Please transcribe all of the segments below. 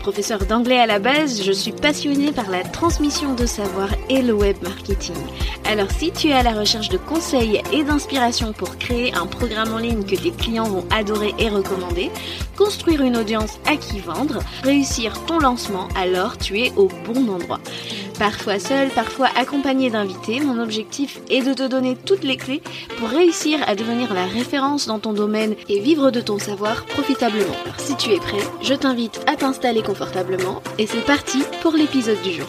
Professeur d'anglais à la base, je suis passionnée par la transmission de savoir et le web marketing. Alors si tu es à la recherche de conseils et d'inspiration pour créer un programme en ligne que tes clients vont adorer et recommander, construire une audience à qui vendre, réussir ton lancement, alors tu es au bon endroit. Parfois seul, parfois accompagné d'invités, mon objectif est de te donner toutes les clés pour réussir à devenir la référence dans ton domaine et vivre de ton savoir profitablement. Alors si tu es prêt, je t'invite à t'installer et c'est parti pour l'épisode du jour.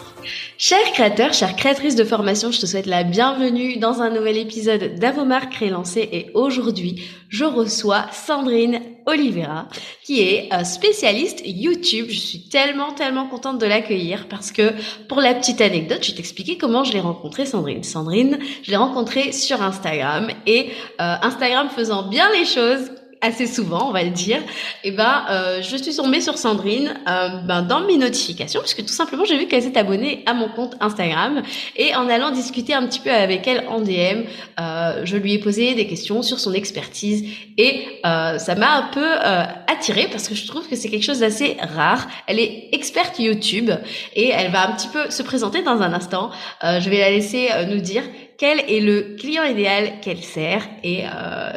Chers créateurs, chères créatrices de formation, je te souhaite la bienvenue dans un nouvel épisode d'Avomar Créé Lancé et aujourd'hui, je reçois Sandrine Oliveira qui est spécialiste YouTube. Je suis tellement, tellement contente de l'accueillir parce que pour la petite anecdote, je vais t'expliquer comment je l'ai rencontrée Sandrine. Sandrine, je l'ai rencontrée sur Instagram et euh, Instagram faisant bien les choses, assez souvent, on va le dire, et eh ben, euh, je suis tombée sur Sandrine euh, ben, dans mes notifications, puisque tout simplement, j'ai vu qu'elle s'est abonnée à mon compte Instagram, et en allant discuter un petit peu avec elle en DM, euh, je lui ai posé des questions sur son expertise, et euh, ça m'a un peu euh, attirée, parce que je trouve que c'est quelque chose d'assez rare. Elle est experte YouTube, et elle va un petit peu se présenter dans un instant. Euh, je vais la laisser nous dire quel est le client idéal qu'elle sert, et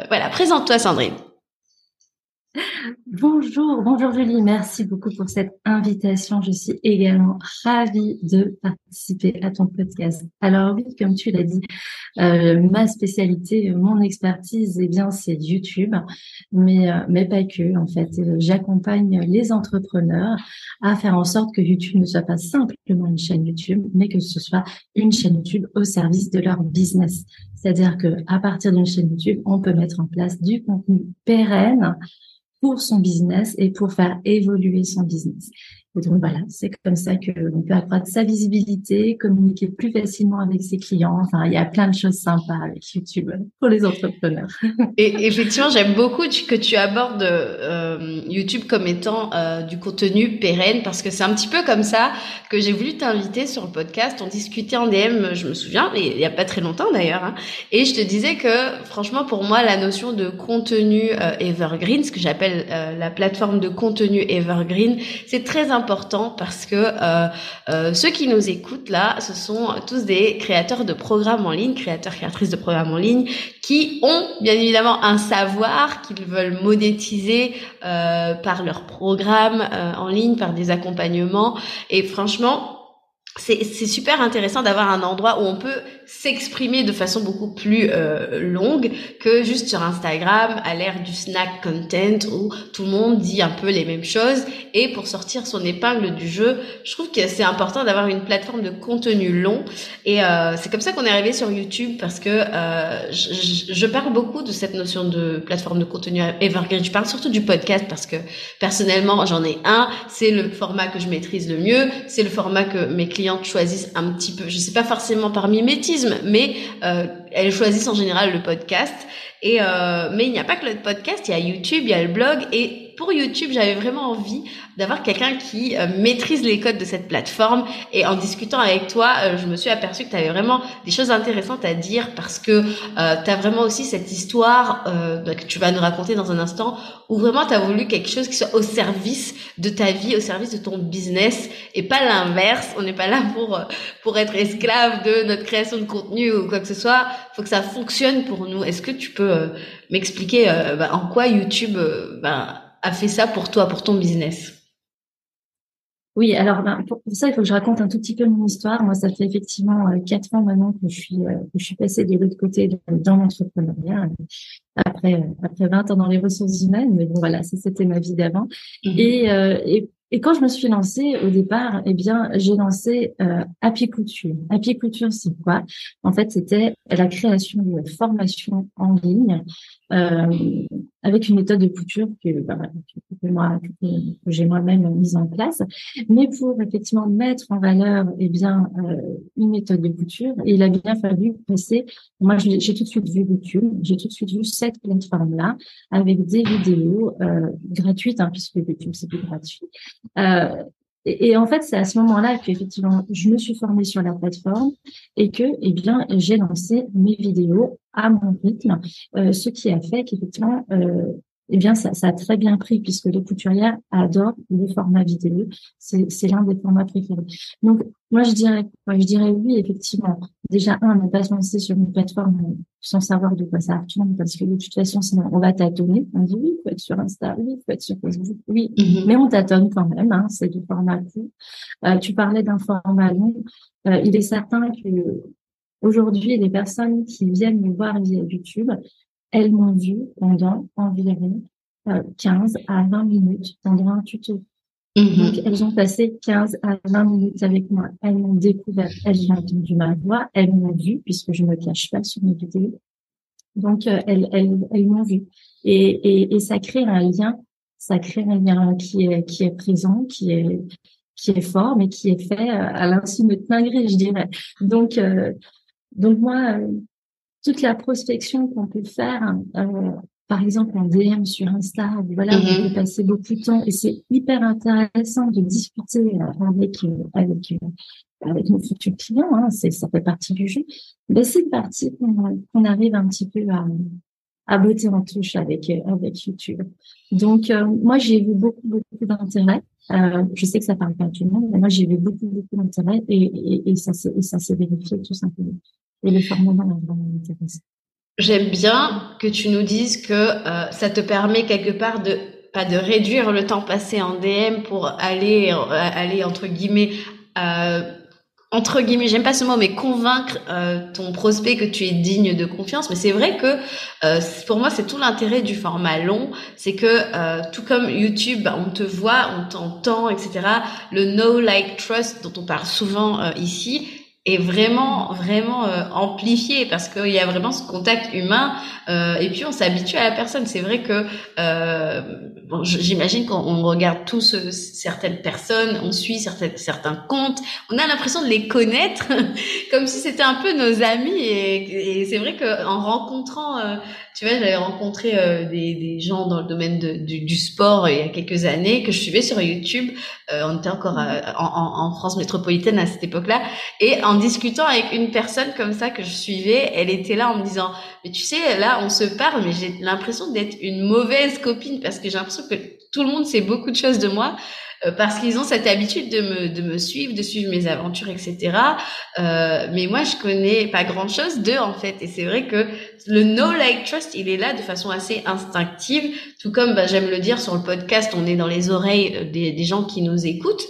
voilà, présente-toi Sandrine. Bonjour, bonjour Julie, merci beaucoup pour cette invitation. Je suis également ravie de participer à ton podcast. Alors oui, comme tu l'as dit, euh, ma spécialité, mon expertise, eh bien c'est YouTube, mais euh, pas que. En fait, euh, j'accompagne les entrepreneurs à faire en sorte que YouTube ne soit pas simplement une chaîne YouTube, mais que ce soit une chaîne YouTube au service de leur business. C'est-à-dire que à partir d'une chaîne YouTube, on peut mettre en place du contenu pérenne pour son business et pour faire évoluer son business. Et donc voilà, c'est comme ça que on peut accroître sa visibilité, communiquer plus facilement avec ses clients. Enfin, il y a plein de choses sympas avec YouTube pour les entrepreneurs. Et effectivement, j'aime beaucoup que tu abordes euh, YouTube comme étant euh, du contenu pérenne parce que c'est un petit peu comme ça que j'ai voulu t'inviter sur le podcast. On discutait en DM, je me souviens, il y a pas très longtemps d'ailleurs, hein, et je te disais que franchement pour moi la notion de contenu euh, evergreen, ce que j'appelle la plateforme de contenu evergreen, c'est très important important parce que euh, euh, ceux qui nous écoutent là, ce sont tous des créateurs de programmes en ligne, créateurs, créatrices de programmes en ligne, qui ont bien évidemment un savoir qu'ils veulent monétiser euh, par leurs programmes en ligne, par des accompagnements. Et franchement, c'est super intéressant d'avoir un endroit où on peut s'exprimer de façon beaucoup plus euh, longue que juste sur Instagram à l'ère du snack content où tout le monde dit un peu les mêmes choses et pour sortir son épingle du jeu je trouve que c'est important d'avoir une plateforme de contenu long et euh, c'est comme ça qu'on est arrivé sur YouTube parce que euh, je, je, parle beaucoup de cette notion de plateforme de contenu evergreen. Je parle surtout du podcast parce que personnellement j'en ai un. C'est le format que je maîtrise le mieux. C'est le format que mes choisissent un petit peu je sais pas forcément par mimétisme mais euh, elles choisissent en général le podcast. Et euh, mais il n'y a pas que le podcast, il y a YouTube, il y a le blog. Et pour YouTube, j'avais vraiment envie d'avoir quelqu'un qui euh, maîtrise les codes de cette plateforme. Et en discutant avec toi, euh, je me suis aperçue que tu avais vraiment des choses intéressantes à dire parce que euh, tu as vraiment aussi cette histoire bah, que tu vas nous raconter dans un instant où vraiment tu as voulu quelque chose qui soit au service de ta vie, au service de ton business et pas l'inverse. On n'est pas là pour pour être esclave de notre création de contenu ou quoi que ce soit. faut que ça fonctionne pour nous. Est-ce que tu peux m'expliquer bah, en quoi YouTube bah, a fait ça pour toi, pour ton business? Oui, alors ben, pour, ça, il faut que je raconte un tout petit peu mon histoire. Moi, ça fait effectivement euh, quatre ans maintenant que je suis euh, que je suis passée de l'autre côté dans l'entrepreneuriat après après 20 ans dans les ressources humaines. Mais bon, voilà, ça c'était ma vie d'avant. Mmh et, euh, et et quand je me suis lancée au départ, eh bien, j'ai lancé euh, Apiculture. Apiculture, c'est quoi? En fait, c'était la création de formation en ligne euh, avec une méthode de couture que, bah, que, moi, que, j'ai moi-même mise en place, mais pour effectivement mettre en valeur, eh bien, euh, une méthode de couture. Il a bien fallu passer. Moi, j'ai tout de suite vu YouTube. J'ai tout de suite vu cette plateforme-là avec des vidéos euh, gratuites, hein, puisque YouTube c'est plus gratuit. Euh, Et, en fait, c'est à ce moment-là que effectivement, je me suis formée sur la plateforme et que, eh bien, j'ai lancé mes vidéos à mon rythme, euh, ce qui a fait qu'effectivement, euh, eh bien, ça, ça, a très bien pris puisque les couturières adorent le format vidéo. C'est l'un des formats préférés. Donc, moi, je dirais, moi, je dirais oui, effectivement. Déjà, un, ne pas se lancer sur une plateforme sans savoir de quoi ça retourne parce que de toute façon, sinon, on va tâtonner. On dit oui, il faut être sur Insta, oui, il faut être sur Facebook, oui. Mm-hmm. Mais on tâtonne quand même, hein, c'est du format court. Euh, tu parlais d'un format long. Euh, il est certain que aujourd'hui, les personnes qui viennent me voir via YouTube, elles m'ont vu pendant environ 15 euh, à 20 minutes pendant un tuto. Mm-hmm. Donc, elles ont passé 15 à 20 minutes avec moi. Elles m'ont découvert, elles ont entendu ma voix, elles m'ont vu, puisque je ne me cache pas sur mes vidéos. Donc, euh, elles, elles, elles m'ont vu. Et, et, et, ça crée un lien, ça crée un lien qui est, qui est présent, qui est, qui est fort, mais qui est fait euh, à l'insu de gré, je dirais. Donc, donc moi, toute la prospection qu'on peut faire, euh, par exemple en DM sur Insta, voilà, on mm-hmm. peut passer beaucoup de temps et c'est hyper intéressant de discuter avec avec avec nos futurs clients, hein, c'est ça fait partie du jeu. Mais c'est une partie qu'on arrive un petit peu à à botter en touche avec avec YouTube. Donc euh, moi j'ai vu beaucoup beaucoup d'intérêt. Euh, je sais que ça parle pas à tout le monde, mais moi j'ai vu beaucoup beaucoup d'intérêt et, et, et ça s'est vérifié tout simplement. Et le J'aime bien que tu nous dises que euh, ça te permet quelque part de pas de réduire le temps passé en DM pour aller euh, aller entre guillemets euh, entre guillemets, j'aime pas ce mot, mais convaincre euh, ton prospect que tu es digne de confiance. Mais c'est vrai que euh, pour moi, c'est tout l'intérêt du format long, c'est que euh, tout comme YouTube, on te voit, on t'entend, etc. Le know, like, trust dont on parle souvent ici, est vraiment vraiment euh, amplifié parce qu'il y a vraiment ce contact humain euh, et puis on s'habitue à la personne c'est vrai que euh, bon, j'imagine qu'on regarde tous euh, certaines personnes on suit certains certains comptes on a l'impression de les connaître comme si c'était un peu nos amis et, c'est vrai que en rencontrant euh, tu vois, j'avais rencontré euh, des, des, gens dans le domaine du, du, sport il y a quelques années que je suivais sur YouTube. Euh, on était encore en, en, France métropolitaine à cette époque-là. Et en discutant avec une personne comme ça que je suivais, elle était là en me disant, mais tu sais, là, on se parle, mais j'ai l'impression d'être une mauvaise copine parce que j'ai l'impression que tout le monde sait beaucoup de choses de moi. Euh, parce qu'ils ont cette habitude de me, de me suivre, de suivre mes aventures, etc. Euh, mais moi, je connais pas grand chose d'eux en fait. Et c'est vrai que le no like trust, il est là de façon assez instinctive. Tout comme bah, j'aime le dire sur le podcast, on est dans les oreilles euh, des gens qui nous écoutent.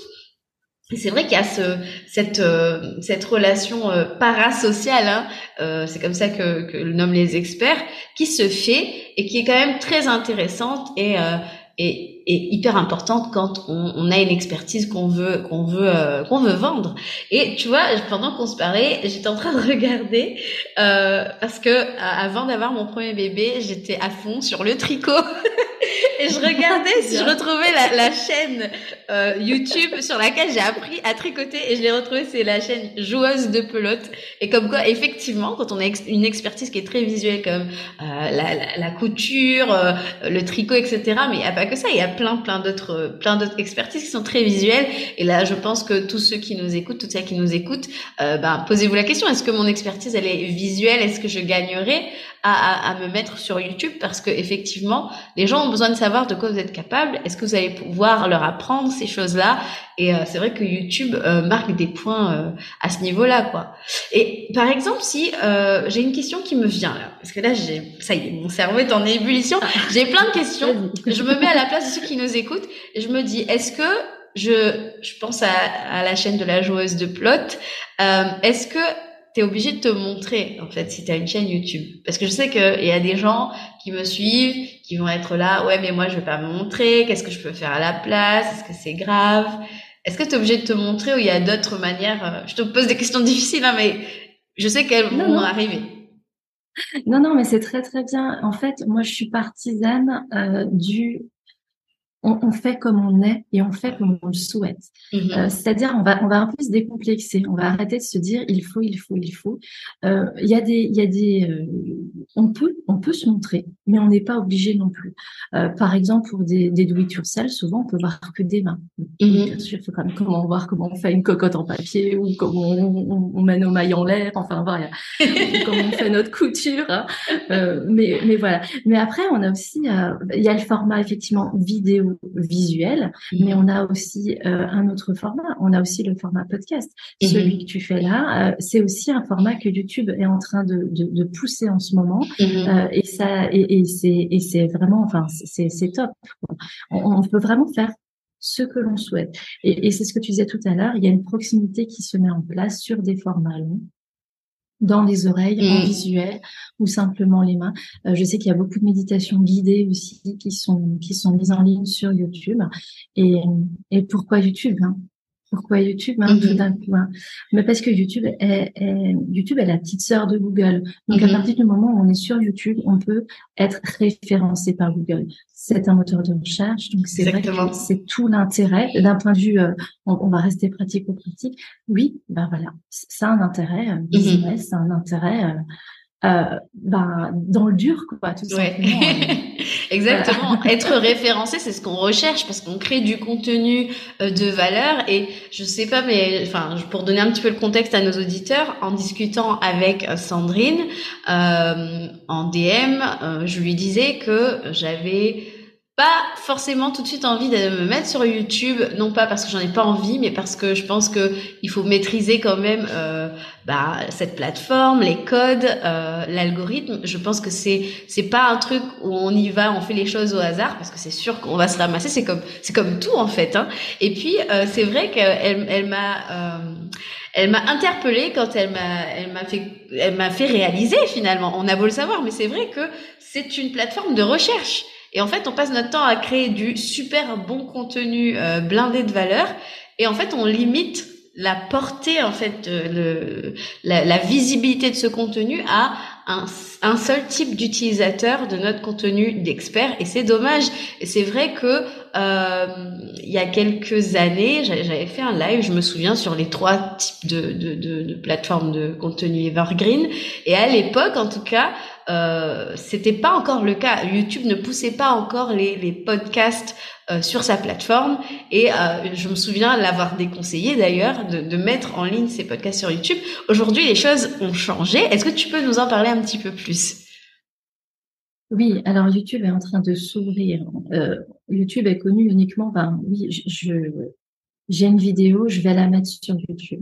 Et c'est vrai qu'il y a ce, cette, euh, cette relation euh, parasociale, hein, euh, c'est comme ça que, que le nomment les experts, qui se fait et qui est quand même très intéressante et, et, est hyper importante quand on, on a une expertise qu'on veut qu'on veut euh, qu'on veut vendre. Et tu vois, pendant qu'on se parlait, j'étais en train de regarder euh, parce que euh, avant d'avoir mon premier bébé, j'étais à fond sur le tricot. et je regardais si je retrouvais la, la chaîne euh, YouTube sur laquelle j'ai appris à tricoter et je l'ai retrouvée, c'est la chaîne joueuse de pelote. Et comme quoi, effectivement, quand on a une expertise qui est très visuelle comme euh, la, la, la, couture, euh, le tricot, etc. Mais il n'y a pas que ça, il y a plein, plein d'autres, plein d'autres expertises qui sont très visuelles. Et là, je pense que tous ceux qui nous écoutent, toutes celles qui nous écoutent, euh, ben, posez-vous la question est-ce que mon expertise elle est visuelle? Est-ce que je gagnerais à, à, me mettre sur YouTube? Parce que effectivement, les gens ont besoin de savoir de quoi vous êtes capable. Est-ce que vous allez pouvoir leur apprendre ces choses-là? Et euh, c'est vrai que YouTube euh, marque des points euh, à ce niveau-là, quoi. Et par exemple, si j'ai une question qui me vient là, parce que là, j'ai ça y est, mon cerveau est en ébullition. J'ai plein de questions. je me mets à la place de ceux qui nous écoutent et je me dis, est-ce que je, je pense à, à la chaîne de la joueuse de plot. est-ce que tu es obligé de te montrer en fait si tu as une chaîne YouTube. Parce que je sais qu'il y a des gens qui me suivent qui vont être là ouais mais moi je vais pas me montrer qu'est-ce que je peux faire à la place est-ce que c'est grave? Est-ce que tu es obligé de te montrer ou il y a d'autres manières euh, je te pose des questions difficiles hein, mais je sais qu'elles vont arriver. Non non mais c'est très très bien. En fait moi je suis partisane euh, du on, fait comme on est et on fait comme on le souhaite. Mhm. Euh, c'est-à-dire, on va, on va un peu se décomplexer. On va arrêter de se dire il faut, il faut, il faut. Euh, il y a des, il y a des, euh, on peut, on peut se montrer, mais on n'est pas obligé non plus. par exemple, pour des, des do it yourself, souvent on peut voir que des mains. Mhm. Bien sûr, il faut quand même comment voir comment on fait une cocotte en papier ou comment on, on, met nos mailles en l'air. Enfin voilà, comment on fait notre couture. Hein. mais, mais voilà. Mais après, on a aussi, il y a le format effectivement vidéo visuel, mais on a aussi euh, un autre format. On a aussi le format podcast. Mhm. Celui que tu fais là, euh, c'est aussi un format que YouTube est en train de, de, de pousser en ce moment, mhm. euh, et ça, et, et c'est et c'est vraiment, enfin, c'est c'est top. On, on, peut vraiment faire ce que l'on souhaite. Et, et c'est ce que tu disais tout à l'heure. Il y a une proximité qui se met en place sur des formats longs dans les oreilles, en mm. visuel ou simplement les mains. Euh, je sais qu'il y a beaucoup de méditations guidées aussi qui sont qui sont mises en ligne sur YouTube. Et, et pourquoi YouTube hein? Pourquoi YouTube hein, tout mhm. d'un coup hein. Mais parce que YouTube est, YouTube est la petite sœur de Google. Donc à mhm. partir du moment où on est sur YouTube, on peut être référencé par Google. C'est un moteur de recherche, donc c'est vrai que c'est tout l'intérêt d'un point de vue. Euh, on, va rester pratique pratique Oui, ben voilà, ça a un intérêt euh, business, ça a un intérêt. Euh, ben, dans le dur, quoi, tout simplement. Exactement. Être référencé, c'est ce qu'on recherche parce qu'on crée du contenu euh, de valeur. Et je sais pas, mais enfin, pour donner un petit peu le contexte à nos auditeurs, en discutant avec euh, Sandrine euh, en DM, euh, je lui disais que j'avais pas forcément tout de suite envie de me mettre sur YouTube, non pas parce que j'en ai pas envie, mais parce que je pense que il faut maîtriser quand même euh, bah, cette plateforme, les codes, euh, l'algorithme. Je pense que c'est c'est pas un truc où on y va, on fait les choses au hasard, parce que c'est sûr qu'on va se ramasser. C'est comme c'est comme tout en fait. Hein. Et puis euh, c'est vrai qu'elle elle m'a euh, elle m'a interpellée quand elle m'a elle m'a fait elle m'a fait réaliser finalement. On a beau le savoir, mais c'est vrai que c'est une plateforme de recherche. Et en fait, on passe notre temps à créer du super bon contenu euh, blindé de valeur. Et en fait, on limite la portée, en fait, le, la, la, visibilité de ce contenu à un, un seul type d'utilisateur de notre contenu d'expert. Et c'est dommage. Et c'est vrai que euh, il y a quelques années, j'avais fait un live, je me souviens, sur les trois types de, de, de, de plateformes de contenu evergreen. Et à l'époque, en tout cas, euh, c'était pas encore le cas. YouTube ne poussait pas encore les, podcasts euh, sur sa plateforme et euh, je me souviens l'avoir déconseillé d'ailleurs de, de, mettre en ligne ces podcasts sur YouTube. Aujourd'hui, les choses ont changé. Est-ce que tu peux nous en parler un petit peu plus? Oui, alors YouTube est en train de s'ouvrir. Euh, YouTube est connu uniquement par oui, je j'ai une vidéo, je vais la mettre sur YouTube.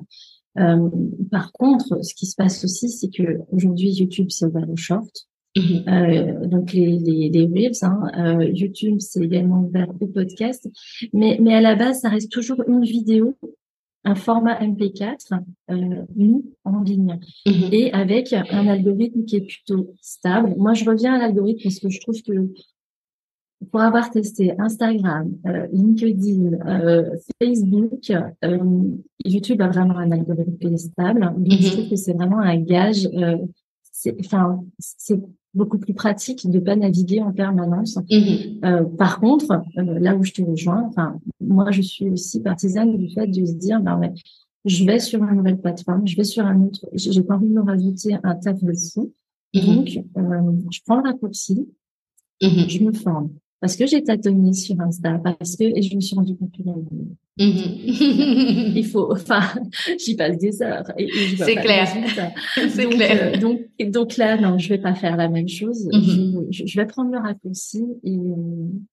Euh, par contre, ce qui se passe aussi, c'est que aujourd'hui YouTube c'est ouvert aux shorts. Mhm. Euh, donc les, les, les reels, hein, euh, YouTube c'est également ouvert au podcast, mais mais à la base ça reste toujours une vidéo, un format MP4 euh, nous en ligne mhm. et avec un algorithme qui est plutôt stable. Moi je reviens à l'algorithme parce que je trouve que pour avoir testé Instagram, euh, LinkedIn, euh, Facebook, euh, YouTube a vraiment un algorithme stable. Donc, je trouve que c'est vraiment un gage. enfin, c'est beaucoup plus pratique de pas naviguer en permanence. Mm-hmm. par contre, là où je te rejoins, enfin, moi, je suis aussi partisane du fait de se dire, ben ouais, je vais sur une nouvelle plateforme, je vais sur un autre, j'ai pas envie de me rajouter un taf de fou. Mm-hmm. Donc, je prends le raccourci, je me forme parce que j'ai tâtonné sur Insta, parce que et je me suis rendu compte que mm-hmm. il faut, enfin, j'y passe des heures. C'est clair. C'est clair. Euh, donc, donc là, non, je vais pas faire la même chose. Mm-hmm. je, vais prendre le raccourci et,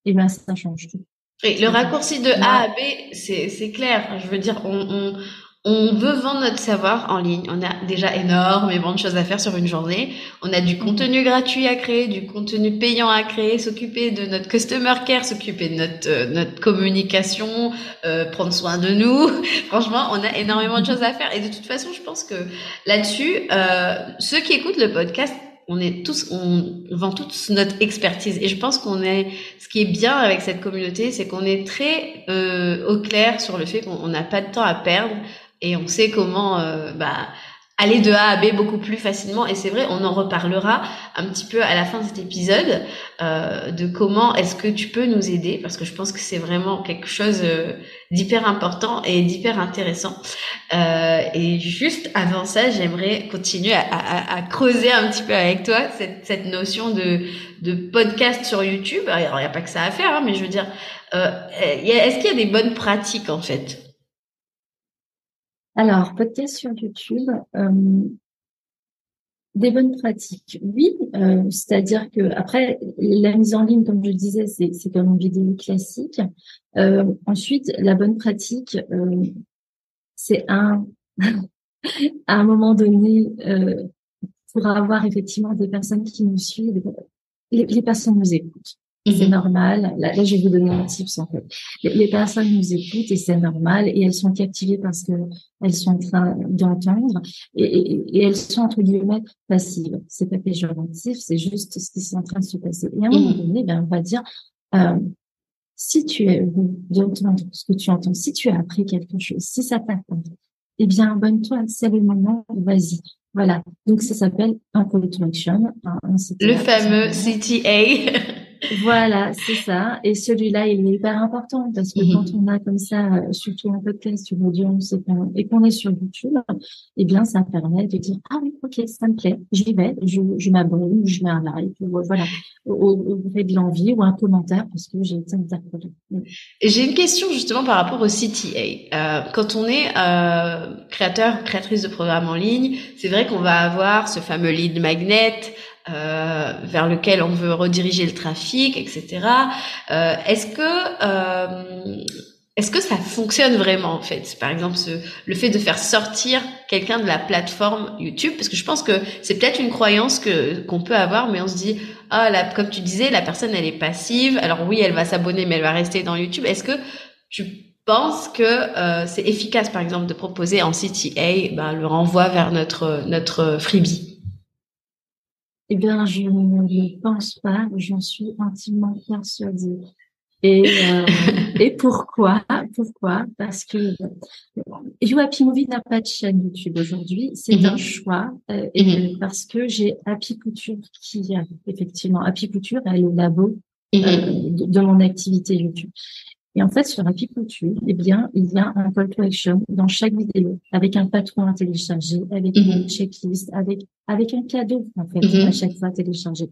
et ben ça change tout. Et le raccourci de A à B, c'est clair. Je veux dire, on, on, on veut vendre notre savoir en ligne. On a déjà énormément de choses à faire sur une journée. On a du contenu gratuit à créer, du contenu payant à créer, s'occuper de notre customer care, s'occuper de notre euh, notre communication, euh, prendre soin de nous. Franchement, on a énormément de choses à faire. Et de toute façon, je pense que là-dessus, euh, ceux qui écoutent le podcast on est tous, on vend tous notre expertise. Et je pense qu'on est, ce qui est bien avec cette communauté, c'est qu'on est très au clair sur le fait qu'on n'a pas de temps à perdre et on sait comment euh, bah, aller de A à B beaucoup plus facilement. Et c'est vrai, on en reparlera un petit peu à la fin de cet épisode euh, de comment est-ce que tu peux nous aider, parce que je pense que c'est vraiment quelque chose euh, d'hyper important et d'hyper intéressant. Euh, et juste avant ça, j'aimerais continuer à, à, creuser un petit peu avec toi cette, cette notion de, de podcast sur YouTube. Alors, il n'y a pas que ça à faire, hein, mais je veux dire, euh, est-ce qu'il y a des bonnes pratiques en fait? Alors, podcast sur YouTube, euh, des bonnes pratiques. Oui, euh, c'est-à-dire que après la mise en ligne, comme je disais, c'est, c'est comme une vidéo classique. Euh, ensuite, la bonne pratique, c'est un à un moment donné pour avoir effectivement des personnes qui nous suivent, les, les personnes nous écoutent. C'est mhm. normal. Là, je vais vous donner un tips en fait. Les, personnes nous écoutent et c'est normal et elles sont captivées parce que elles sont en train d'entendre et, et, et, elles sont entre guillemets passives. C'est pas péjoratif, c'est juste ce qui est en train de se passer. Et à un moment mhm. donné, ben, on va dire euh, si tu es d'entendre ce que tu entends, si tu as appris quelque chose, si ça t'attend, eh bien abonne-toi. C'est le moment. Vas-y. Voilà. Donc ça s'appelle un call to action. le fameux CTA. Voilà, c'est ça. Et celui-là, il est hyper important parce que quand mhm. on a comme ça, euh, surtout un podcast sur l'audience et qu'on est sur YouTube, eh bien, ça permet de dire ah oui, ok, ça me plaît, j'y vais, je, je m'abonne, je mets un like, voilà, auprès de l'envie ou un commentaire parce que j'ai été interpellée. J'ai une question justement par rapport au CTA. Euh, quand on est euh, créateur, créatrice de programmes en ligne, c'est vrai qu'on va avoir ce fameux lead magnet. Euh, vers lequel on veut rediriger le trafic, etc. Euh, est-ce que euh, est-ce que ça fonctionne vraiment en fait? Par exemple, ce, le fait de faire sortir quelqu'un de la plateforme YouTube, parce que je pense que c'est peut-être une croyance que qu'on peut avoir, mais on se dit ah là, comme tu disais, la personne elle est passive. Alors oui, elle va s'abonner, mais elle va rester dans YouTube. Est-ce que tu penses que euh, c'est efficace, par exemple, de proposer en CTA ben, le renvoi vers notre notre freebie? Eh bien, je ne le pense pas, j'en suis intimement persuadée. Et, euh, et pourquoi Pourquoi? Parce que euh, Happy Movie n'a pas de chaîne YouTube aujourd'hui. C'est mm-hmm. un choix. Euh, et mm-hmm. parce que j'ai Happy Couture qui effectivement Happy Couture est le labo mm-hmm. euh, de, de, mon activité YouTube. Et en fait, sur apiculture, eh bien, il y a un call to action dans chaque vidéo, avec un patron à télécharger, avec une mhm. checklist, avec, avec un cadeau, en fait, mhm. à chaque fois téléchargé.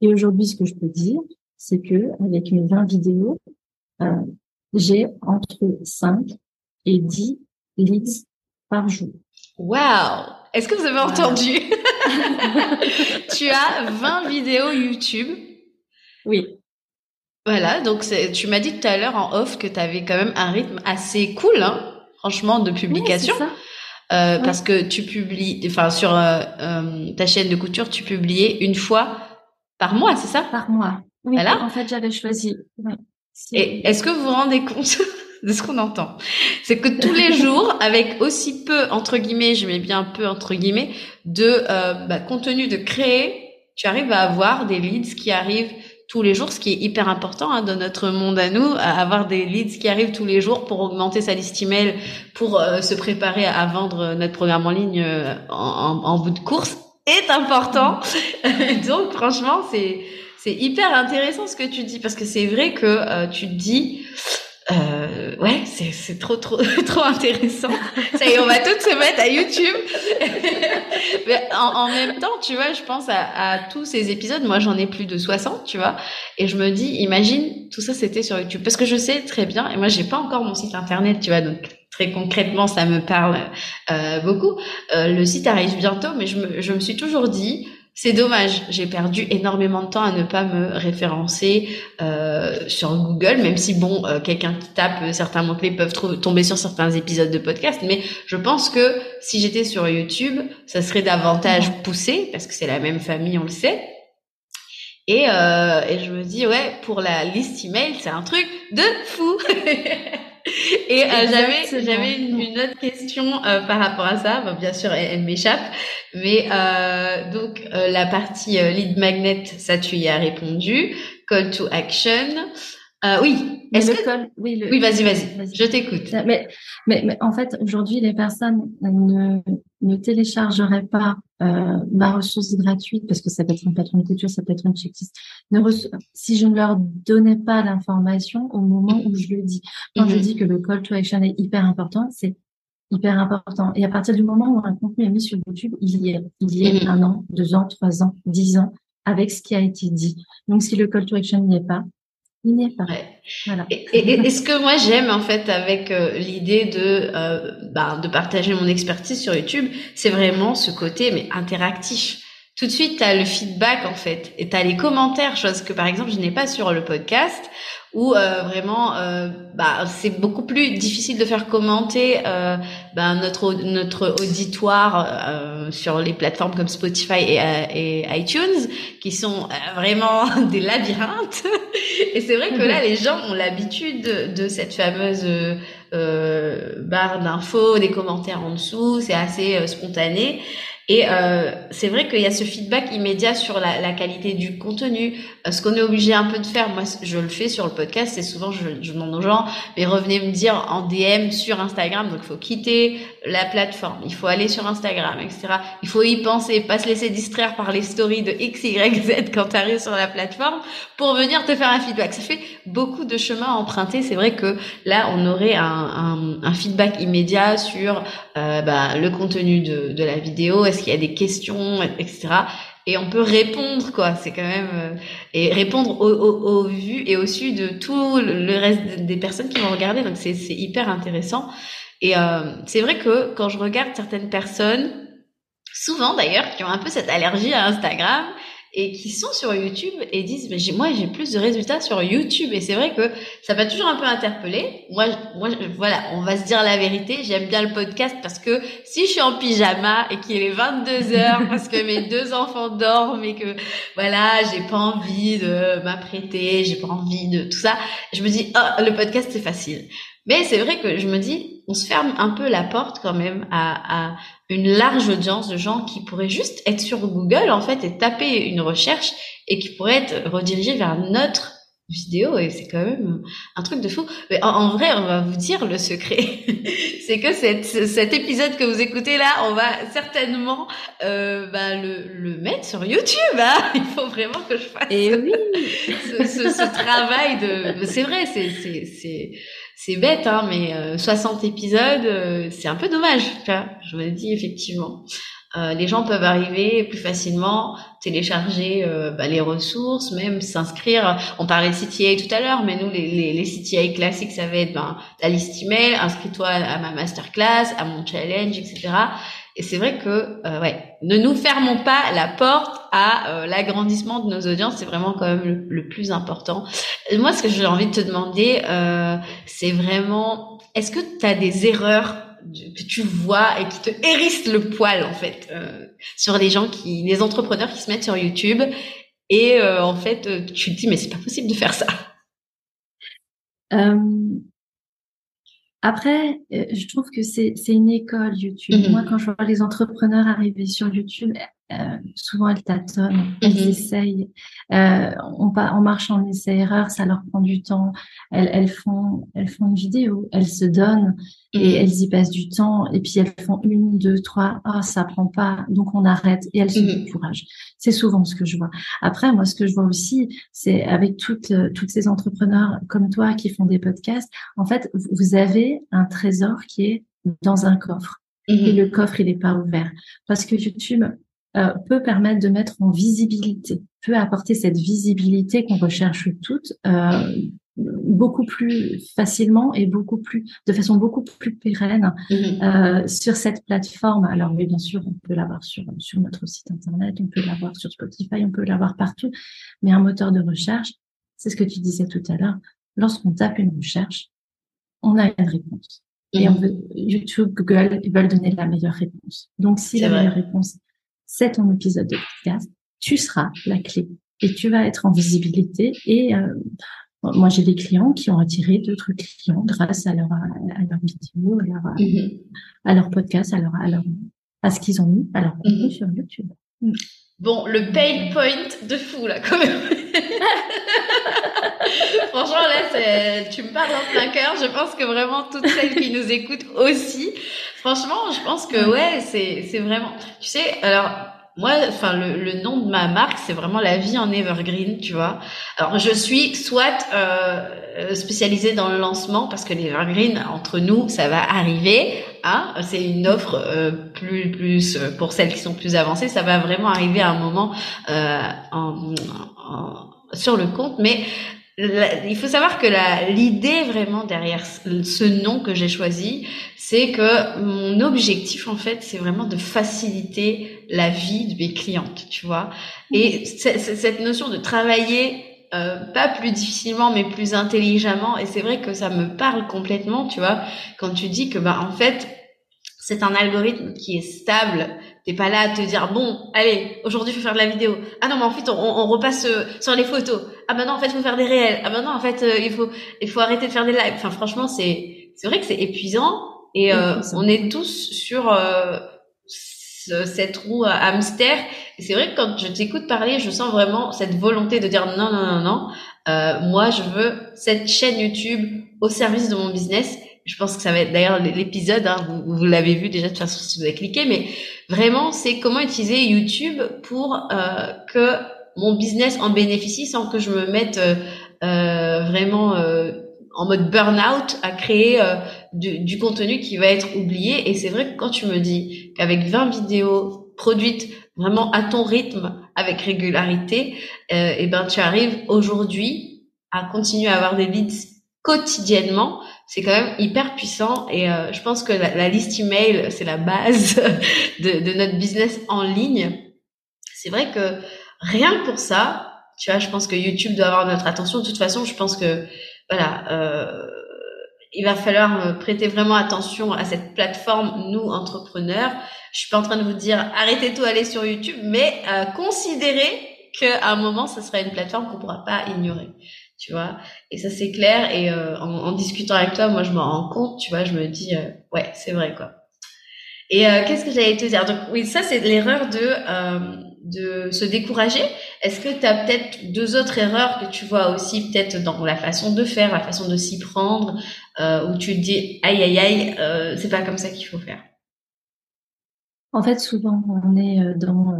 Et aujourd'hui, ce que je peux dire, c'est que, avec mes 20 vidéos, euh, j'ai entre 5 et 10 leads par jour. Wow! Est-ce que vous avez entendu? tu as 20 vidéos YouTube. Oui. Voilà, donc tu m'as dit tout à l'heure en off que tu avais quand même un rythme assez cool, hein, franchement, de publication. euh, Parce que tu publies, enfin sur euh, euh, ta chaîne de couture, tu publiais une fois par mois, c'est ça? Par mois. Oui, voilà. en fait, j'avais choisi. Et est-ce que vous vous rendez compte de ce qu'on entend? C'est que tous les jours, avec aussi peu, entre guillemets, je mets bien peu, entre guillemets, de euh, bah, contenu de créer, tu arrives à avoir des leads qui arrivent tous les jours, ce qui est hyper important hein, dans notre monde à nous, avoir des leads qui arrivent tous les jours pour augmenter sa liste email, pour euh, se préparer à vendre notre programme en ligne euh, en, en, bout de course est important. Donc franchement, c'est c'est hyper intéressant ce que tu dis parce que c'est vrai que euh, tu te dis euh, ouais, c'est, c'est trop, trop, trop intéressant. Ça y est, on va toutes se mettre à YouTube. Mais en, en, même temps, tu vois, je pense à, à, tous ces épisodes. Moi, j'en ai plus de 60, tu vois. Et je me dis, imagine, tout ça, c'était sur YouTube. Parce que je sais très bien, et moi, j'ai pas encore mon site internet, tu vois, donc très concrètement, ça me parle euh, beaucoup. Euh, le site arrive bientôt, mais je me, je me suis toujours dit, c'est dommage, j'ai perdu énormément de temps à ne pas me référencer euh, sur Google, même si bon, euh, quelqu'un qui tape certains mots-clés peuvent tomber sur certains épisodes de podcast, mais je pense que si j'étais sur YouTube, ça serait davantage poussé, parce que c'est la même famille, on le sait. Et, euh, et je me dis, ouais, pour la liste email, c'est un truc de fou Et euh, j'avais j'avais une, une, autre question euh, par rapport à ça. bien sûr, elle, m'échappe, mais euh, donc euh, la partie lead magnet, ça tu y as répondu. Call to action. Oui. Est-ce que oui, le... oui, vas-y, vas-y. je t'écoute. Mais, mais, mais en fait, aujourd'hui, les personnes ne ne téléchargerait pas euh, ma ressource gratuite, parce que ça peut être un patron de couture, ça peut être un checklist, ne si je ne leur donnais pas l'information au moment où je le dis. Quand je mhm. dis que le call to action est hyper important, c'est hyper important. Et à partir du moment où un contenu est mis sur YouTube, il y est, il y est mhm. un an, deux ans, trois ans, dix ans, avec ce qui a été dit. Donc, si le call to action n'y est pas, Et, et, ce que moi j'aime en fait avec euh, l'idée de euh, bah, de partager mon expertise sur YouTube, c'est vraiment ce côté mais interactif. Tout de suite, tu as le feedback en fait et tu as les commentaires, chose que par exemple je n'ai pas sur le podcast où euh, vraiment euh, bah, c'est beaucoup plus difficile de faire commenter euh, bah, notre notre auditoire euh, sur les plateformes comme Spotify et, euh, et iTunes qui sont vraiment des labyrinthes. Et c'est vrai que là les gens ont l'habitude de, de, cette fameuse barre d'infos des commentaires en dessous. C'est assez spontané et euh, c'est vrai qu'il y a ce feedback immédiat sur la, la qualité du contenu. Euh, ce qu'on est obligé un peu de faire, moi je le fais sur le podcast, c'est souvent je, je demande aux gens, mais revenez me dire en DM sur Instagram. Donc il faut quitter la plateforme, il faut aller sur Instagram, etc. Il faut y penser, pas se laisser distraire par les stories de X, Y, Z quand tu arrives sur la plateforme pour venir te faire un feedback. Ça fait beaucoup de chemin à emprunter. C'est vrai que là on aurait un, un, un feedback immédiat sur euh, bah, le contenu de, de la vidéo qu'il y a des questions, etc. Et on peut répondre, quoi. C'est quand même euh, et répondre au, au, au, et au su de tout le reste des personnes qui vont regarder. Donc c'est c'est hyper intéressant. Et euh, c'est vrai que quand je regarde certaines personnes, souvent d'ailleurs, qui ont un peu cette allergie à Instagram et qui sont sur YouTube et disent mais moi j'ai plus de résultats sur YouTube. Et c'est vrai que ça m'a toujours un peu interpellé moi moi voilà on va se dire la vérité. J'aime bien le podcast parce que si je suis en pyjama et qu'il est 22 heures parce que mes deux enfants dorment et que voilà j'ai pas envie de m'apprêter j'ai pas envie de tout ça je me dis oh le podcast c'est facile mais c'est vrai que je me dis, on se ferme un peu la porte quand même à, à, une large audience de gens qui pourraient juste être sur Google en fait et taper une recherche et qui pourraient être redirigés vers notre vidéo et c'est quand même un truc de fou. Mais en, vrai, on va vous dire le secret, c'est que cette, cet épisode que vous écoutez là, on va certainement euh, bah, le, le mettre sur YouTube. Hein Il faut vraiment que je fasse et oui. ce, ce, ce travail de. C'est vrai, c'est c'est c'est bête, hein, mais 60 euh, épisodes, euh, c'est un peu dommage. Je me dis effectivement. Euh, les gens peuvent arriver plus facilement, télécharger bah, les ressources, même s'inscrire. On parlait de CTA tout à l'heure, mais nous, les, les, les, CTA classiques, ça va être ben, la liste email, inscris-toi à ma masterclass, à mon challenge, etc. Et c'est vrai que, euh, ouais, ne nous fermons pas la porte à euh, l'agrandissement de nos audiences. C'est vraiment quand même le, plus important. Moi, ce que j'ai envie de te demander, euh, c'est vraiment, est-ce que tu as des erreurs que tu vois et qui te hérissent le poil en fait euh, sur les gens qui, les entrepreneurs qui se mettent sur YouTube et en fait tu te dis mais c'est pas possible de faire ça. Après, euh, je trouve que c'est une école YouTube. Mm-hmm. Moi, quand je vois les entrepreneurs arriver sur YouTube, euh, souvent elles tâtonnent, elles mm-hmm. essayent. Euh, on, on marche en essai-erreur, ça leur prend du temps. Elles, elles, font, elles font une vidéo, elles se donnent et mm-hmm. elles y passent du temps. Et puis elles font une, deux, trois. Ah, ça prend pas, donc on arrête et elles se mm-hmm. découragent. C'est souvent ce que je vois. Après, moi, ce que je vois aussi, c'est avec toutes toutes ces entrepreneurs comme toi qui font des podcasts. En fait, vous avez un trésor qui est dans un coffre. Et le coffre, il n'est pas ouvert. Parce que YouTube, euh, peut permettre de mettre en visibilité, peut apporter cette visibilité qu'on recherche toutes euh, beaucoup plus facilement et beaucoup plus de façon beaucoup plus pérenne mm-hmm. euh, sur cette plateforme. Alors oui, bien sûr, on peut l'avoir sur sur notre site internet, on peut l'avoir sur Spotify, on peut l'avoir partout, mais un moteur de recherche, c'est ce que tu disais tout à l'heure. Lorsqu'on tape une recherche, on a une réponse. Et on mm-hmm. veut, YouTube, Google, ils veulent donner la meilleure réponse. Donc, si la meilleure réponse, c'est ton épisode de podcast, tu seras la clé et tu vas être en visibilité. Et euh, moi, j'ai des clients qui ont attiré d'autres clients grâce à leur, à leur vidéo, à leur, mm-hmm. à leur podcast, à, leur, à, leur, à ce qu'ils ont mis, à leur contenu mm-hmm. sur YouTube. Bon, le pain point de fou, là, quand même. Franchement, là, tu me parles en plein cœur. Je pense que vraiment toutes celles qui nous écoutent aussi. Franchement, je pense que ouais, c'est, vraiment, tu sais, alors, moi, enfin, le, le, nom de ma marque, c'est vraiment la vie en evergreen, tu vois. Alors, je suis soit euh, spécialisée dans le lancement parce que l'evergreen, entre nous, ça va arriver. Hein, c'est une offre euh, plus plus pour celles qui sont plus avancées. Ça va vraiment arriver à un moment euh, en, en, sur le compte, mais il faut savoir que l'idée vraiment derrière ce nom que j'ai choisi, c'est que mon objectif en fait, c'est vraiment de faciliter la vie de mes clientes, tu vois. Et cette notion de travailler euh, pas plus difficilement mais plus intelligemment, et c'est vrai que ça me parle complètement, tu vois, quand tu dis que bah en fait c'est un algorithme qui est stable. T'es pas là à te dire bon, allez, aujourd'hui il faut faire de la vidéo. Ah non, mais en fait on, on repasse euh, sur les photos. Ah ben non, en fait il faut faire des réels. Ah ben non, en fait euh, il faut il faut arrêter de faire des lives. Enfin franchement c'est c'est vrai que c'est épuisant et euh, on est tous sur cette roue à hamster. Et c'est vrai que quand je t'écoute parler, je sens vraiment cette volonté de dire non non non non. moi je veux cette chaîne YouTube au service de mon business je pense que ça va être d'ailleurs l'épisode, hein, vous, vous l'avez vu déjà de toute façon si vous avez cliqué, mais vraiment c'est comment utiliser YouTube pour euh, que mon business en bénéficie sans que je me mette euh, euh vraiment euh, en mode burn-out à créer euh, du, du, contenu qui va être oublié. Et c'est vrai que quand tu me dis qu'avec 20 vidéos produites vraiment à ton rythme, avec régularité, et eh ben tu arrives aujourd'hui à continuer à avoir des leads quotidiennement c'est quand même hyper puissant et euh, je pense que la, liste email c'est la base de, de, notre business en ligne. C'est vrai que rien que pour ça, tu vois, je pense que YouTube doit avoir notre attention. De toute façon, je pense que voilà, euh, il va falloir prêter vraiment attention à cette plateforme, nous entrepreneurs. Je suis pas en train de vous dire arrêtez tout, aller sur YouTube, mais euh, considérez qu'à un moment, ce sera une plateforme qu'on pourra pas ignorer tu vois. Et ça c'est clair. Et euh, en, discutant avec toi, moi je m'en rends compte, tu vois. Je me dis euh, ouais, c'est vrai quoi. Et euh, qu'est-ce que j'allais te dire? Donc oui, ça c'est l'erreur de de se décourager. Est-ce que tu as peut-être deux autres erreurs que tu vois aussi peut-être dans la façon de faire, la façon de s'y prendre, où tu te dis aïe aïe aïe, c'est pas comme ça qu'il faut faire? En fait, souvent on est dans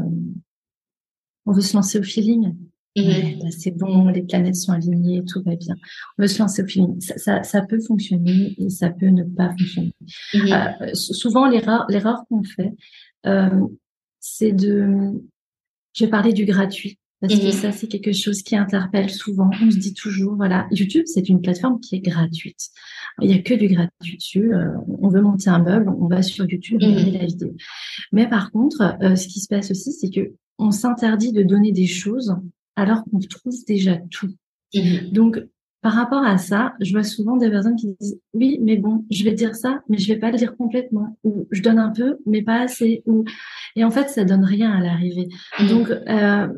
on veut se lancer au feeling. Ouais, bah, c'est bon, les planètes sont alignées, tout va bien. On veut se lancer au feeling. Ça, ça, ça peut fonctionner et ça peut ne pas fonctionner. Euh, souvent, l'erreur, l'erreur qu'on fait, euh, c'est de. Je vais parler du gratuit parce que ça, c'est quelque chose qui interpelle souvent. On se dit toujours, voilà, YouTube, c'est une plateforme qui est gratuite. Il n'y a que du gratuit dessus. Euh, on veut monter un meuble, on va sur YouTube, on regarde la vidéo. Mais par contre, euh, ce qui se passe aussi, c'est que on s'interdit de donner des choses alors qu'on trouve déjà tout. Mhm. Donc, par rapport à ça, je vois souvent des personnes qui disent oui, mais bon, je vais dire ça, mais je vais pas le dire complètement, ou je donne un peu, mais pas assez, ou et en fait, ça donne rien à l'arrivée. Donc, euh,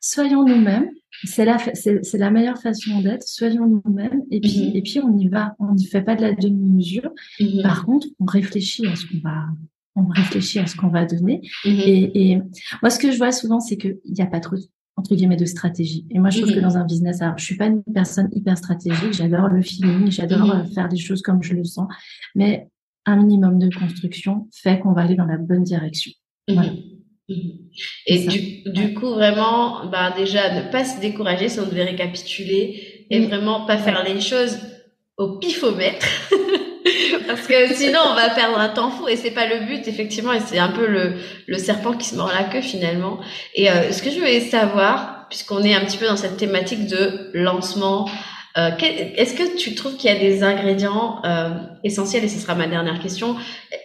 soyons nous-mêmes. C'est la, c'est, la meilleure façon d'être. Soyons nous-mêmes, et puis, mhm. et puis on y va. On ne fait pas de la demi-mesure. Par contre, on réfléchit à ce qu'on va, on réfléchit à ce qu'on va donner. Mhm. Et, moi, ce que je vois souvent, c'est qu'il n'y a pas trop entre guillemets de stratégie. Et moi, je trouve que dans un business, alors, je suis pas une personne hyper stratégique. J'adore le feeling, j'adore mhm. faire des choses comme je le sens, mais un minimum de construction fait qu'on va aller dans la bonne direction. Mhm. Et du, du, coup, vraiment, bah, déjà, ne pas se décourager si on devait récapituler et vraiment pas faire les choses au pifomètre. Parce que sinon, on va perdre un temps fou et c'est pas le but, effectivement. Et c'est un peu le, le serpent qui se mord la queue finalement. Et euh, ce que je voulais savoir, puisqu'on est un petit peu dans cette thématique de lancement, euh, est-ce que tu trouves qu'il y a des ingrédients euh, essentiels, et ce sera ma dernière question,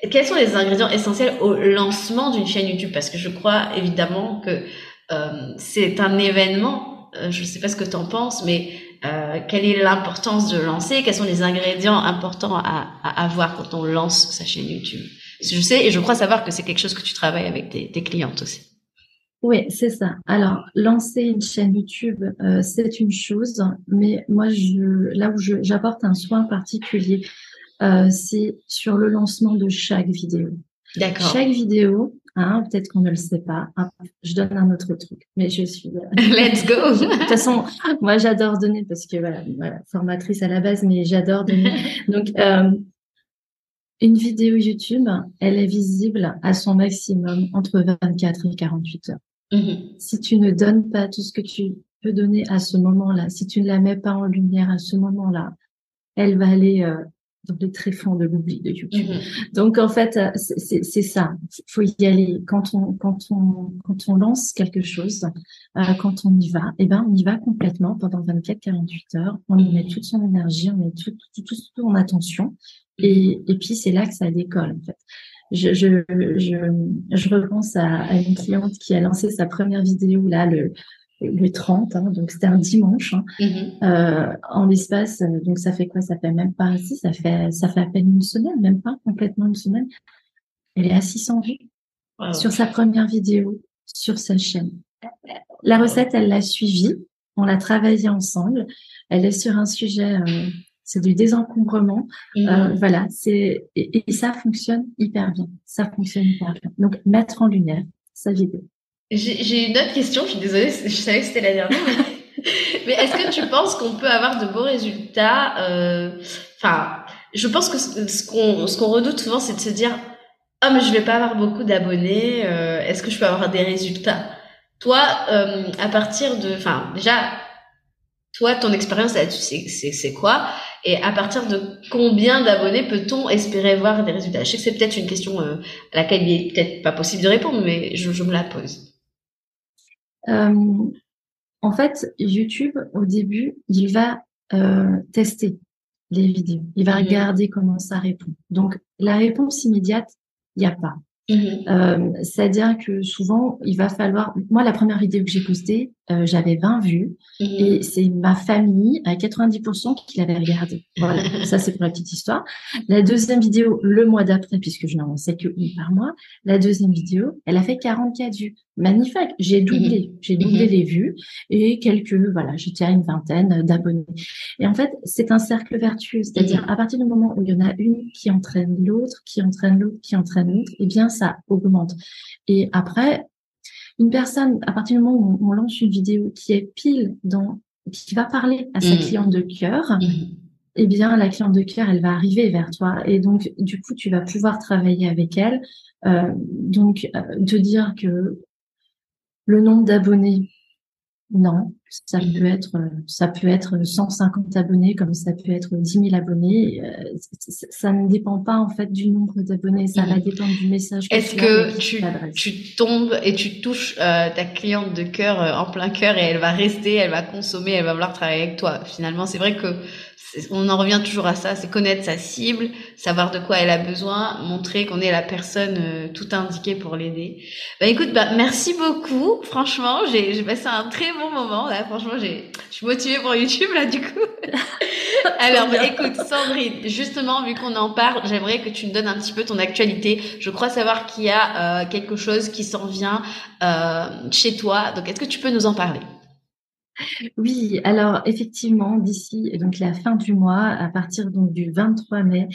quels sont les ingrédients essentiels au lancement d'une chaîne YouTube? Parce que je crois évidemment que euh, c'est un événement, euh, je sais pas ce que tu en penses, mais euh, quelle est l'importance de lancer, quels sont les ingrédients importants à, à, avoir quand on lance sa chaîne YouTube? Je sais et je crois savoir que c'est quelque chose que tu travailles avec tes, tes clientes aussi. Oui, c'est ça. Alors, lancer une chaîne YouTube, euh, c'est une chose, mais moi, je, là où j'apporte un soin particulier, euh, c'est sur le lancement de chaque vidéo. D'accord. Chaque vidéo, hein, peut-être qu'on ne le sait pas, je donne un autre truc, mais je suis. Let's go. de toute façon, moi j'adore donner parce que voilà, voilà, formatrice à la base, mais j'adore donner. Donc, euh, une vidéo YouTube, elle est visible à son maximum entre 24 et 48 heures. Mhm. Si tu ne donnes pas tout ce que tu peux donner à ce moment-là, si tu ne la mets pas en lumière à ce moment-là, elle va aller euh, dans les tréfonds de l'oubli de YouTube. Mhm. Donc en fait, euh, c'est ça. Il faut y aller. Quand on quand on quand on lance quelque chose, euh, quand on y va, eh ben on y va complètement pendant 24-48 heures. On y met toute son énergie, on met tout tout, tout, tout en attention. Et et puis c'est là que ça décolle en fait. Je je je, je repense à, à une cliente qui a lancé sa première vidéo là le le 30, hein, donc c'était un dimanche. hein. Mhm. Euh, en l'espace, euh, donc ça fait quoi? Ça fait même pas si, ça fait ça fait à peine une semaine, même pas complètement une semaine. Elle est à 600 vues Wow. sur sa première vidéo sur sa chaîne. La recette, elle l'a suivie, on l'a travaillé ensemble. Elle est sur un sujet, euh, c'est du désencombrement. Mhm. Euh, voilà, c'est et, et ça fonctionne hyper bien. Ça fonctionne hyper bien. Donc mettre en lumière sa vidéo. J'ai une autre question, je suis désolée, je savais que c'était la dernière. mais- est-ce que tu penses qu'on peut avoir de beaux résultats euh, Enfin, je pense que ce qu'on ce qu'on redoute souvent, c'est de se dire ah mais je vais pas avoir beaucoup d'abonnés. euh, est-ce que je peux avoir des résultats? Toi, euh, à partir de, enfin déjà, toi ton expérience là-dessus, c'est quoi? Et à partir de combien d'abonnés peut-on espérer voir des résultats? Je sais que c'est peut-être une question euh, à laquelle il est peut-être pas possible de répondre, mais je, je me la pose. Euh, en fait, YouTube, au début, il va euh, tester les vidéos. Il va Mhm. regarder comment ça répond. Donc, la réponse immédiate, il n'y a pas. Mhm. Euh, C'est-à-dire que souvent, il va falloir... Moi, la première vidéo que j'ai postée, euh, j'avais 20 vues Mhm. et c'est ma famille à 90% qui l'avait regardée. Voilà, ça c'est pour la petite histoire. La deuxième vidéo, le mois d'après, puisque je n'en sais que une par mois, la deuxième vidéo, elle a fait 44 vues. Magnifique, j'ai doublé, j'ai doublé Mhm. les vues et quelques, voilà, j'étais à une vingtaine d'abonnés. Et en fait, c'est un cercle vertueux, c'est-à-dire Mhm. à partir du moment où il y en a une qui entraîne l'autre, qui entraîne l'autre, qui entraîne l'autre, eh bien ça augmente. Et après, une personne, à partir du moment où on lance une vidéo qui est pile dans, qui va parler à sa Mhm. cliente de cœur, Mhm. eh bien, la cliente de cœur, elle va arriver vers toi. Et donc, du coup, tu vas pouvoir travailler avec elle. Euh, donc, euh, te dire que le nombre d'abonnés, non, ça peut être, ça peut être 150 abonnés, comme ça peut être 10 000 abonnés. Euh, ça ne dépend pas, en fait, du nombre d'abonnés. Ça va Mhm. dépendre du message que Est-ce tu as et que tu, tombes et tu touches euh, ta cliente de cœur euh, en plein cœur et elle va rester, elle va consommer, elle va vouloir travailler avec toi? Finalement, c'est vrai que on en revient toujours à ça, c'est connaître sa cible, savoir de quoi elle a besoin, montrer qu'on est la personne euh, tout indiquée pour l'aider. Bah écoute, bah merci beaucoup. Franchement, j'ai passé un très bon moment là. Franchement, j'ai je suis motivée pour YouTube là du coup. Alors, bah, écoute, Sandrine, justement, vu qu'on en parle, j'aimerais que tu me donnes un petit peu ton actualité. Je crois savoir qu'il y a euh, quelque chose qui s'en vient euh, chez toi. Donc, est-ce que tu peux nous en parler? Oui, alors effectivement, d'ici donc la fin du mois, à partir donc du 23 mai,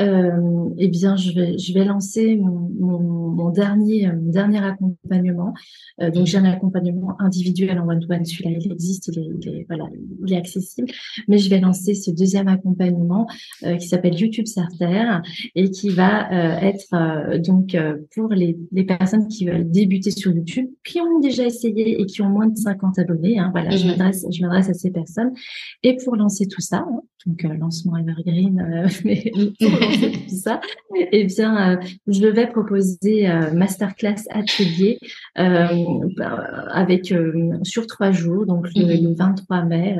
euh, eh bien je vais lancer mon, dernier accompagnement. Euh, donc j'ai un accompagnement individuel en one-to-one, celui-là il existe, il est, accessible. Mais je vais lancer ce deuxième accompagnement euh, qui s'appelle YouTube Sarter et qui va être donc pour les, personnes qui veulent débuter sur YouTube, qui ont déjà essayé et qui ont moins de 50 abonnés. Hein, je Mhm. m'adresse, je m'adresse à ces personnes. Et pour lancer tout ça, hein, donc euh, lancement evergreen, euh, mais pour lancer tout ça, eh bien, euh, je vais proposer masterclass atelier bah, avec sur trois jours, donc le, Mhm. le 23 mai.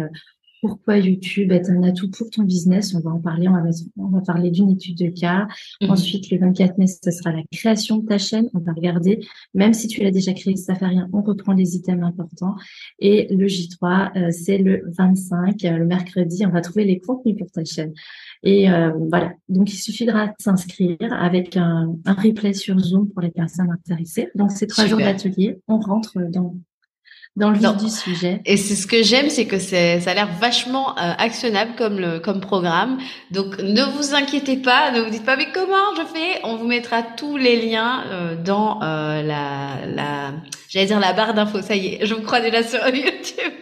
Pourquoi YouTube est un atout pour ton business? On va en parler. On va, on va parler d'une étude de cas. Mhm. Ensuite, le 24 mai, ce sera la création de ta chaîne. On va regarder, même si tu l'as déjà créée, ça fait rien. On reprend les items importants. Et le J3, euh, c'est le 25, euh, le mercredi. On va trouver les contenus pour ta chaîne. Et euh, voilà. Donc, il suffira de s'inscrire avec un, un replay sur Zoom pour les personnes intéressées. Donc, c'est trois Super. jours d'atelier. On rentre dans dans le vif du sujet. Et c'est ce que j'aime, c'est que c'est, ça a l'air vachement euh, actionnable comme le, comme programme. Donc ne vous inquiétez pas, ne vous dites pas mais comment je fais? On vous mettra tous les liens euh, dans euh, la, la, j'allais dire la barre d'infos. Ça y est, je vous crois déjà sur YouTube,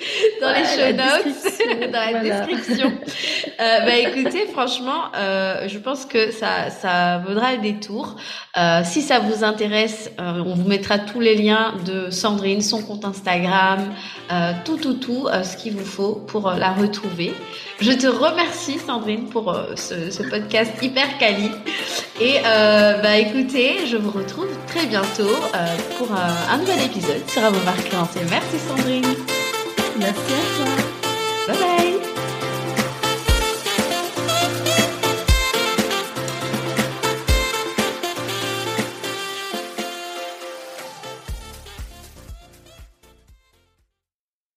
dans les show notes, dans la description. Euh, bah écoutez, franchement, euh, je pense que ça, ça vaudra le détour. Euh, si ça vous intéresse, on vous mettra tous les liens de Sandrine, son compte Instagram, tout, tout, tout, ce qu'il vous faut pour la retrouver. Je te remercie Sandrine pour ce, ce, podcast hyper quali. Et bah écoutez, je vous retrouve très bientôt pour un nouvel épisode épisode sera remarqué en Merci Sandrine. Merci à toi. Bye bye.